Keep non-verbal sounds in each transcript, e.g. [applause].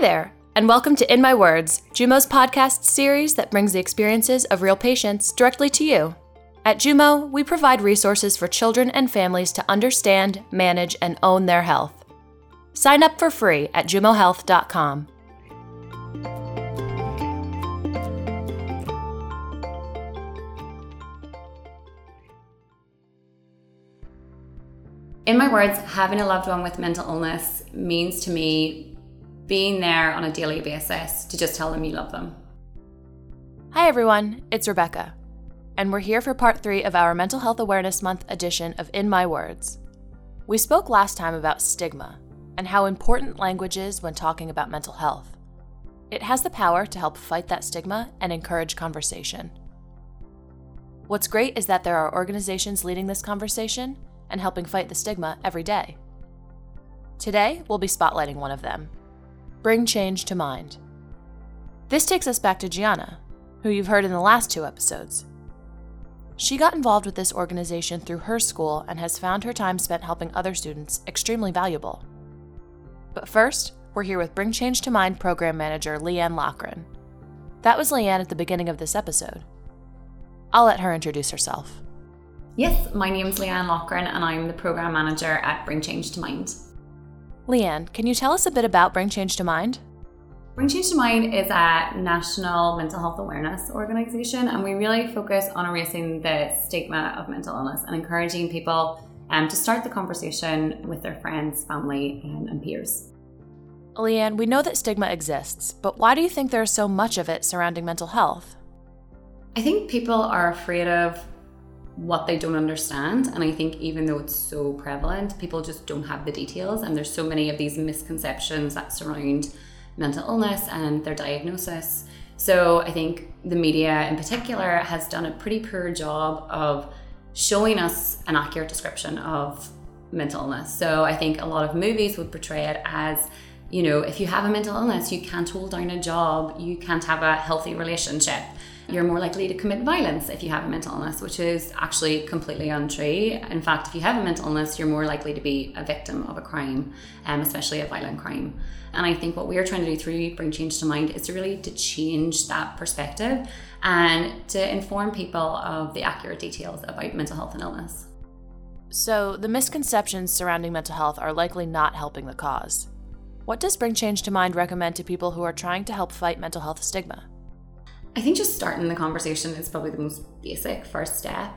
there, and welcome to In My Words, Jumo's podcast series that brings the experiences of real patients directly to you. At Jumo, we provide resources for children and families to understand, manage, and own their health. Sign up for free at jumohealth.com. In my words, having a loved one with mental illness means to me being there on a daily basis to just tell them you love them. Hi, everyone, it's Rebecca, and we're here for part three of our Mental Health Awareness Month edition of In My Words. We spoke last time about stigma and how important language is when talking about mental health. It has the power to help fight that stigma and encourage conversation. What's great is that there are organizations leading this conversation and helping fight the stigma every day. Today, we'll be spotlighting one of them Bring Change to Mind. This takes us back to Gianna, who you've heard in the last two episodes. She got involved with this organization through her school and has found her time spent helping other students extremely valuable. But first, we're here with Bring Change to Mind program manager Leanne Loughran. That was Leanne at the beginning of this episode. I'll let her introduce herself. Yes, my name's Leanne Loughran and I'm the program manager at Bring Change to Mind. Leanne, can you tell us a bit about Bring Change to Mind? Bring Change to Mind is a national mental health awareness organisation, and we really focus on erasing the stigma of mental illness and encouraging people um, to start the conversation with their friends, family, and, and peers. Leanne, we know that stigma exists, but why do you think there's so much of it surrounding mental health? I think people are afraid of what they don't understand. And I think even though it's so prevalent, people just don't have the details. And there's so many of these misconceptions that surround mental illness and their diagnosis. So I think the media in particular has done a pretty poor job of showing us an accurate description of mental illness. So I think a lot of movies would portray it as you know, if you have a mental illness, you can't hold down a job, you can't have a healthy relationship you're more likely to commit violence if you have a mental illness, which is actually completely untrue. In fact, if you have a mental illness, you're more likely to be a victim of a crime, um, especially a violent crime. And I think what we are trying to do through Bring Change to Mind is really to change that perspective and to inform people of the accurate details about mental health and illness. So, the misconceptions surrounding mental health are likely not helping the cause. What does Bring Change to Mind recommend to people who are trying to help fight mental health stigma? I think just starting the conversation is probably the most basic first step.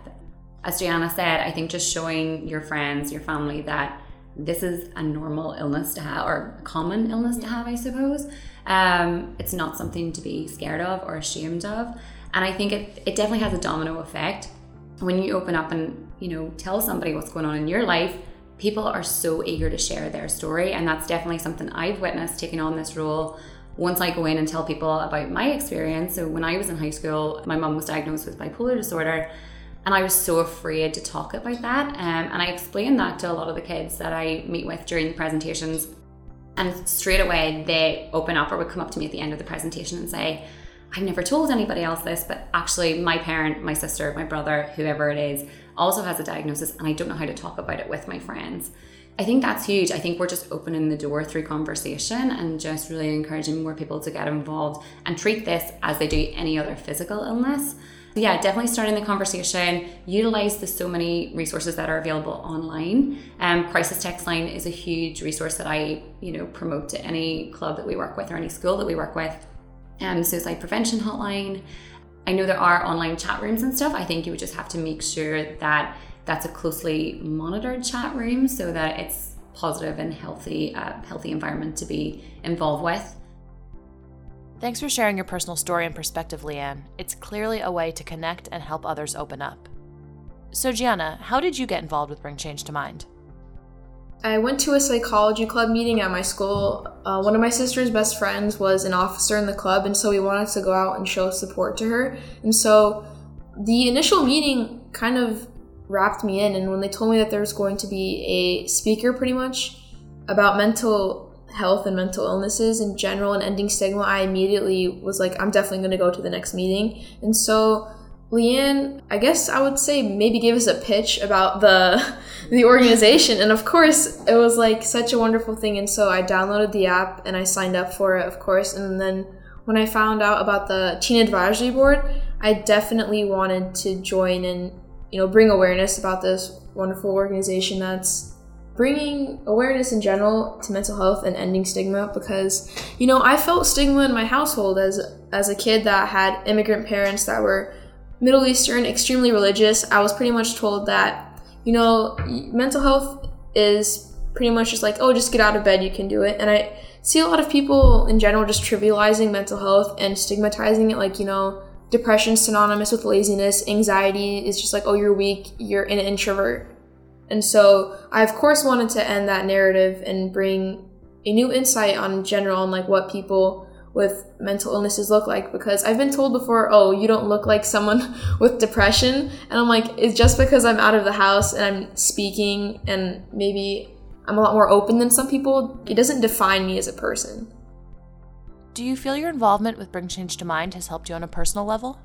As Gianna said, I think just showing your friends, your family that this is a normal illness to have or a common illness to have, I suppose. Um, it's not something to be scared of or ashamed of. And I think it, it definitely has a domino effect. When you open up and, you know, tell somebody what's going on in your life, people are so eager to share their story. And that's definitely something I've witnessed taking on this role once I go in and tell people about my experience, so when I was in high school, my mum was diagnosed with bipolar disorder, and I was so afraid to talk about that. Um, and I explained that to a lot of the kids that I meet with during the presentations. And straight away, they open up or would come up to me at the end of the presentation and say, I've never told anybody else this, but actually, my parent, my sister, my brother, whoever it is, also has a diagnosis, and I don't know how to talk about it with my friends. I think that's huge. I think we're just opening the door through conversation and just really encouraging more people to get involved and treat this as they do any other physical illness. Yeah, definitely starting the conversation. Utilize the so many resources that are available online. Um, Crisis Text Line is a huge resource that I, you know, promote to any club that we work with or any school that we work with. Um, suicide prevention hotline. I know there are online chat rooms and stuff. I think you would just have to make sure that that's a closely monitored chat room so that it's positive and healthy, uh, healthy environment to be involved with. Thanks for sharing your personal story and perspective, Leanne. It's clearly a way to connect and help others open up. So, Gianna, how did you get involved with Bring Change to Mind? I went to a psychology club meeting at my school. Uh, one of my sister's best friends was an officer in the club, and so we wanted to go out and show support to her. And so the initial meeting kind of wrapped me in. And when they told me that there was going to be a speaker pretty much about mental health and mental illnesses in general and ending stigma, I immediately was like, I'm definitely going to go to the next meeting. And so Leanne, I guess I would say maybe gave us a pitch about the [laughs] the organization. And of course it was like such a wonderful thing. And so I downloaded the app and I signed up for it of course. And then when I found out about the teen advisory board, I definitely wanted to join and you know bring awareness about this wonderful organization that's bringing awareness in general to mental health and ending stigma. Because you know I felt stigma in my household as as a kid that had immigrant parents that were Middle Eastern, extremely religious. I was pretty much told that you know mental health is pretty much just like oh just get out of bed you can do it and I see a lot of people in general just trivializing mental health and stigmatizing it like you know depression synonymous with laziness anxiety is just like oh you're weak you're an introvert and so i of course wanted to end that narrative and bring a new insight on general on like what people with mental illnesses look like because I've been told before, oh, you don't look like someone [laughs] with depression. And I'm like, it's just because I'm out of the house and I'm speaking and maybe I'm a lot more open than some people. It doesn't define me as a person. Do you feel your involvement with Bring Change to Mind has helped you on a personal level?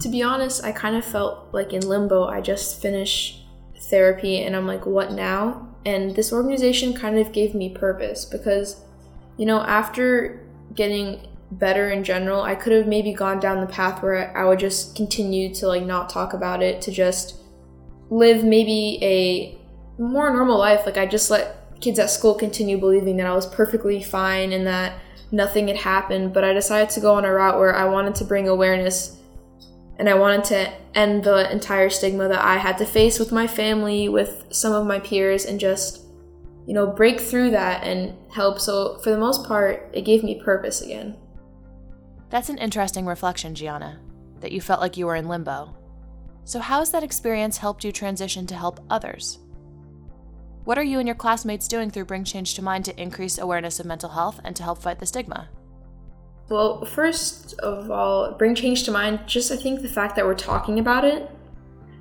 To be honest, I kind of felt like in limbo. I just finished therapy and I'm like, what now? And this organization kind of gave me purpose because, you know, after getting better in general, I could have maybe gone down the path where I would just continue to like not talk about it, to just live maybe a more normal life. Like I just let kids at school continue believing that I was perfectly fine and that nothing had happened. But I decided to go on a route where I wanted to bring awareness and I wanted to end the entire stigma that I had to face with my family, with some of my peers, and just, you know, break through that and help. So for the most part, it gave me purpose again. That's an interesting reflection, Gianna, that you felt like you were in limbo. So, how has that experience helped you transition to help others? What are you and your classmates doing through Bring Change to Mind to increase awareness of mental health and to help fight the stigma? Well, first of all, Bring Change to Mind, just I think the fact that we're talking about it,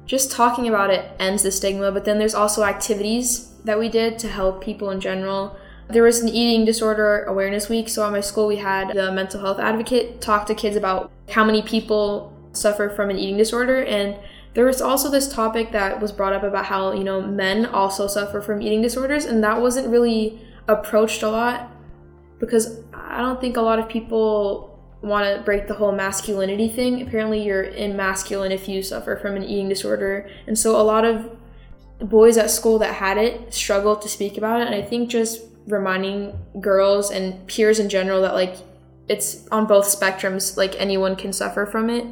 just talking about it ends the stigma, but then there's also activities that we did to help people in general. There was an eating disorder awareness week, so at my school we had the mental health advocate talk to kids about how many people suffer from an eating disorder and there was also this topic that was brought up about how, you know, men also suffer from eating disorders, and that wasn't really approached a lot because I don't think a lot of people want to break the whole masculinity thing. Apparently, you're in masculine if you suffer from an eating disorder. And so, a lot of boys at school that had it struggled to speak about it. And I think just reminding girls and peers in general that, like, it's on both spectrums, like, anyone can suffer from it,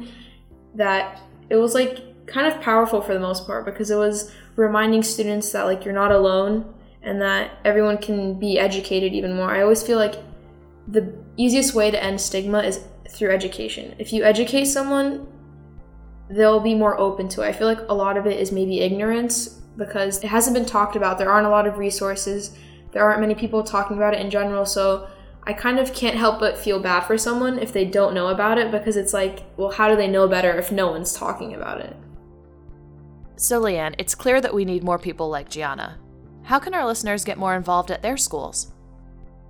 that it was like kind of powerful for the most part because it was reminding students that like you're not alone and that everyone can be educated even more. I always feel like the easiest way to end stigma is through education. If you educate someone, they'll be more open to it. I feel like a lot of it is maybe ignorance because it hasn't been talked about. There aren't a lot of resources. There aren't many people talking about it in general. So I kind of can't help but feel bad for someone if they don't know about it because it's like, well, how do they know better if no one's talking about it? So, Leanne, it's clear that we need more people like Gianna. How can our listeners get more involved at their schools?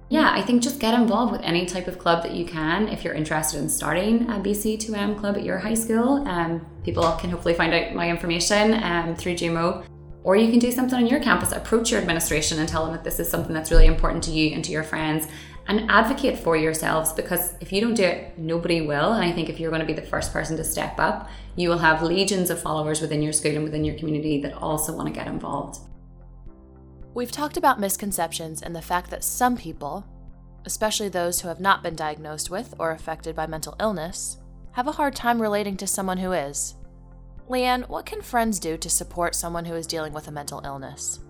Yeah, I think just get involved with any type of club that you can. If you're interested in starting a BC2M club at your high school, um, people can hopefully find out my information um, through Jumo. Or you can do something on your campus, approach your administration and tell them that this is something that's really important to you and to your friends and advocate for yourselves because if you don't do it, nobody will. And I think if you're going to be the first person to step up, you will have legions of followers within your school and within your community that also want to get involved. We've talked about misconceptions and the fact that some people, especially those who have not been diagnosed with or affected by mental illness, have a hard time relating to someone who is. Leanne, what can friends do to support someone who is dealing with a mental illness?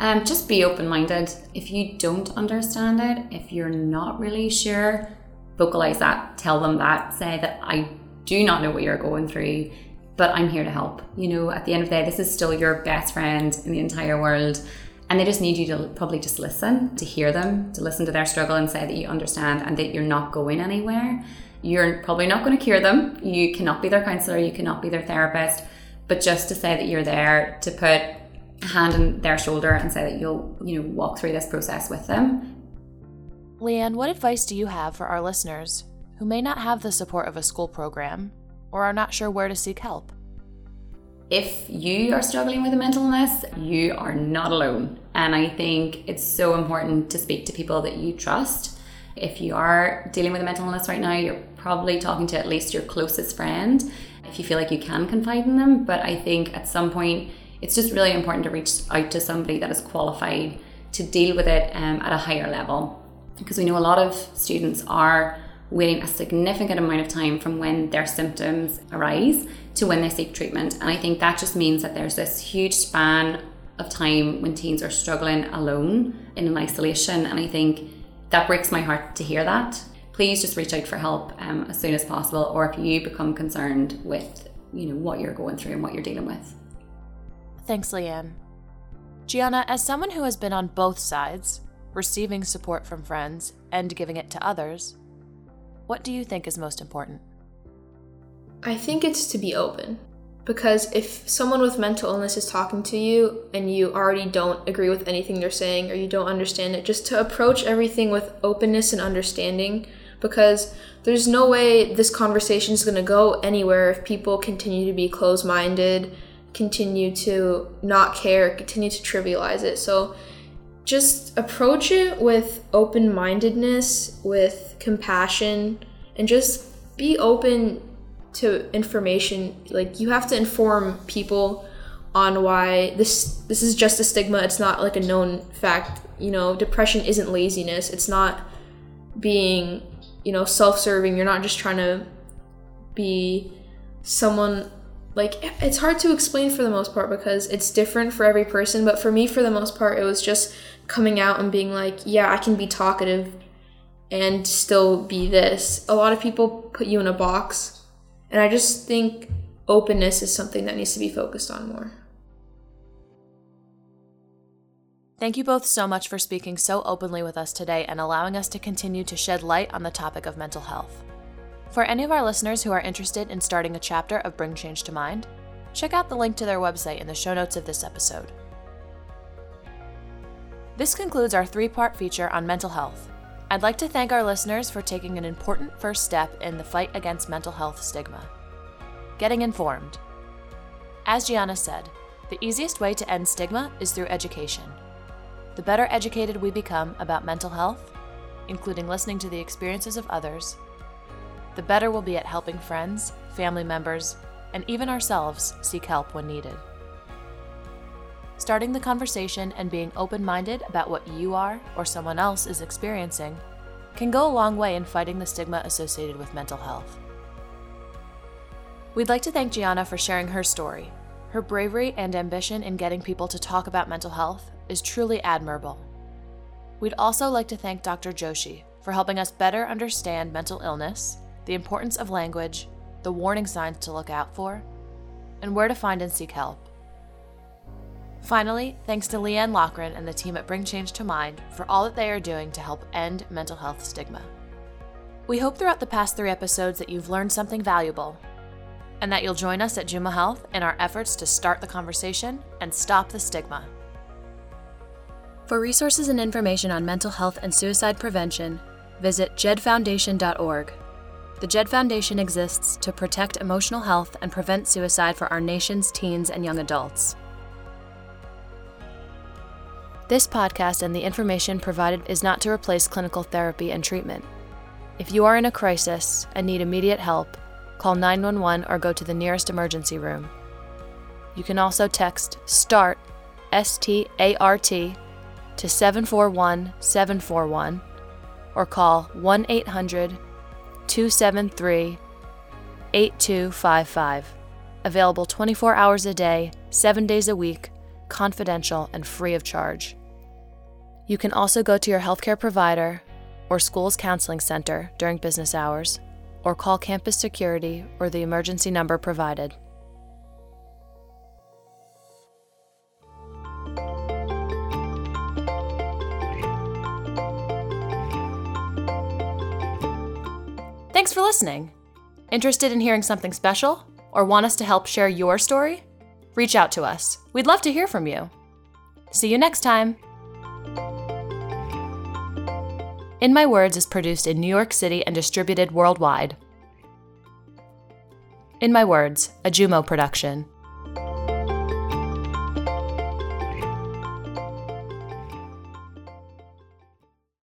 Um, just be open minded. If you don't understand it, if you're not really sure, vocalize that. Tell them that. Say that I do not know what you're going through, but I'm here to help. You know, at the end of the day, this is still your best friend in the entire world. And they just need you to probably just listen, to hear them, to listen to their struggle and say that you understand and that you're not going anywhere. You're probably not going to cure them. You cannot be their counselor, you cannot be their therapist, but just to say that you're there to put a hand on their shoulder and say that you'll, you know, walk through this process with them. Leanne, what advice do you have for our listeners who may not have the support of a school program, or are not sure where to seek help. If you are struggling with a mental illness, you are not alone. And I think it's so important to speak to people that you trust. If you are dealing with a mental illness right now, you're probably talking to at least your closest friend if you feel like you can confide in them. But I think at some point, it's just really important to reach out to somebody that is qualified to deal with it um, at a higher level. Because we know a lot of students are waiting a significant amount of time from when their symptoms arise to when they seek treatment. And I think that just means that there's this huge span of time when teens are struggling alone in an isolation. And I think that breaks my heart to hear that. Please just reach out for help um, as soon as possible, or if you become concerned with you know what you're going through and what you're dealing with. Thanks, Leanne. Gianna, as someone who has been on both sides, receiving support from friends and giving it to others, what do you think is most important? I think it's to be open. Because if someone with mental illness is talking to you and you already don't agree with anything they're saying or you don't understand it, just to approach everything with openness and understanding. Because there's no way this conversation is going to go anywhere if people continue to be closed minded, continue to not care, continue to trivialize it. So just approach it with open mindedness, with compassion, and just be open to information like you have to inform people on why this this is just a stigma. It's not like a known fact. You know depression isn't laziness. It's not being you know self-serving. You're not just trying to be someone like it's hard to explain for the most part because it's different for every person but for me for the most part it was just coming out and being like yeah i can be talkative and still be this. A lot of people put you in a box and I just think openness is something that needs to be focused on more. Thank you both so much for speaking so openly with us today and allowing us to continue to shed light on the topic of mental health. For any of our listeners who are interested in starting a chapter of Bring Change to Mind, check out the link to their website in the show notes of this episode. This concludes our three part feature on mental health. I'd like to thank our listeners for taking an important first step in the fight against mental health stigma getting informed. As Gianna said, the easiest way to end stigma is through education. The better educated we become about mental health, including listening to the experiences of others, the better we'll be at helping friends, family members, and even ourselves seek help when needed. Starting the conversation and being open minded about what you are or someone else is experiencing can go a long way in fighting the stigma associated with mental health. We'd like to thank Gianna for sharing her story. Her bravery and ambition in getting people to talk about mental health is truly admirable. We'd also like to thank Dr. Joshi for helping us better understand mental illness, the importance of language, the warning signs to look out for, and where to find and seek help. Finally, thanks to Leanne Loughran and the team at Bring Change to Mind for all that they are doing to help end mental health stigma. We hope throughout the past three episodes that you've learned something valuable and that you'll join us at Jumo Health in our efforts to start the conversation and stop the stigma. For resources and information on mental health and suicide prevention, visit jedfoundation.org. The JED Foundation exists to protect emotional health and prevent suicide for our nation's teens and young adults. This podcast and the information provided is not to replace clinical therapy and treatment. If you are in a crisis and need immediate help, call 911 or go to the nearest emergency room. You can also text START, S T A R T, to 741 741 or call 1 800 273 8255. Available 24 hours a day, 7 days a week, confidential, and free of charge. You can also go to your healthcare provider or school's counseling center during business hours, or call campus security or the emergency number provided. Thanks for listening. Interested in hearing something special? Or want us to help share your story? Reach out to us. We'd love to hear from you. See you next time. In My Words is produced in New York City and distributed worldwide. In My Words, a Jumo production.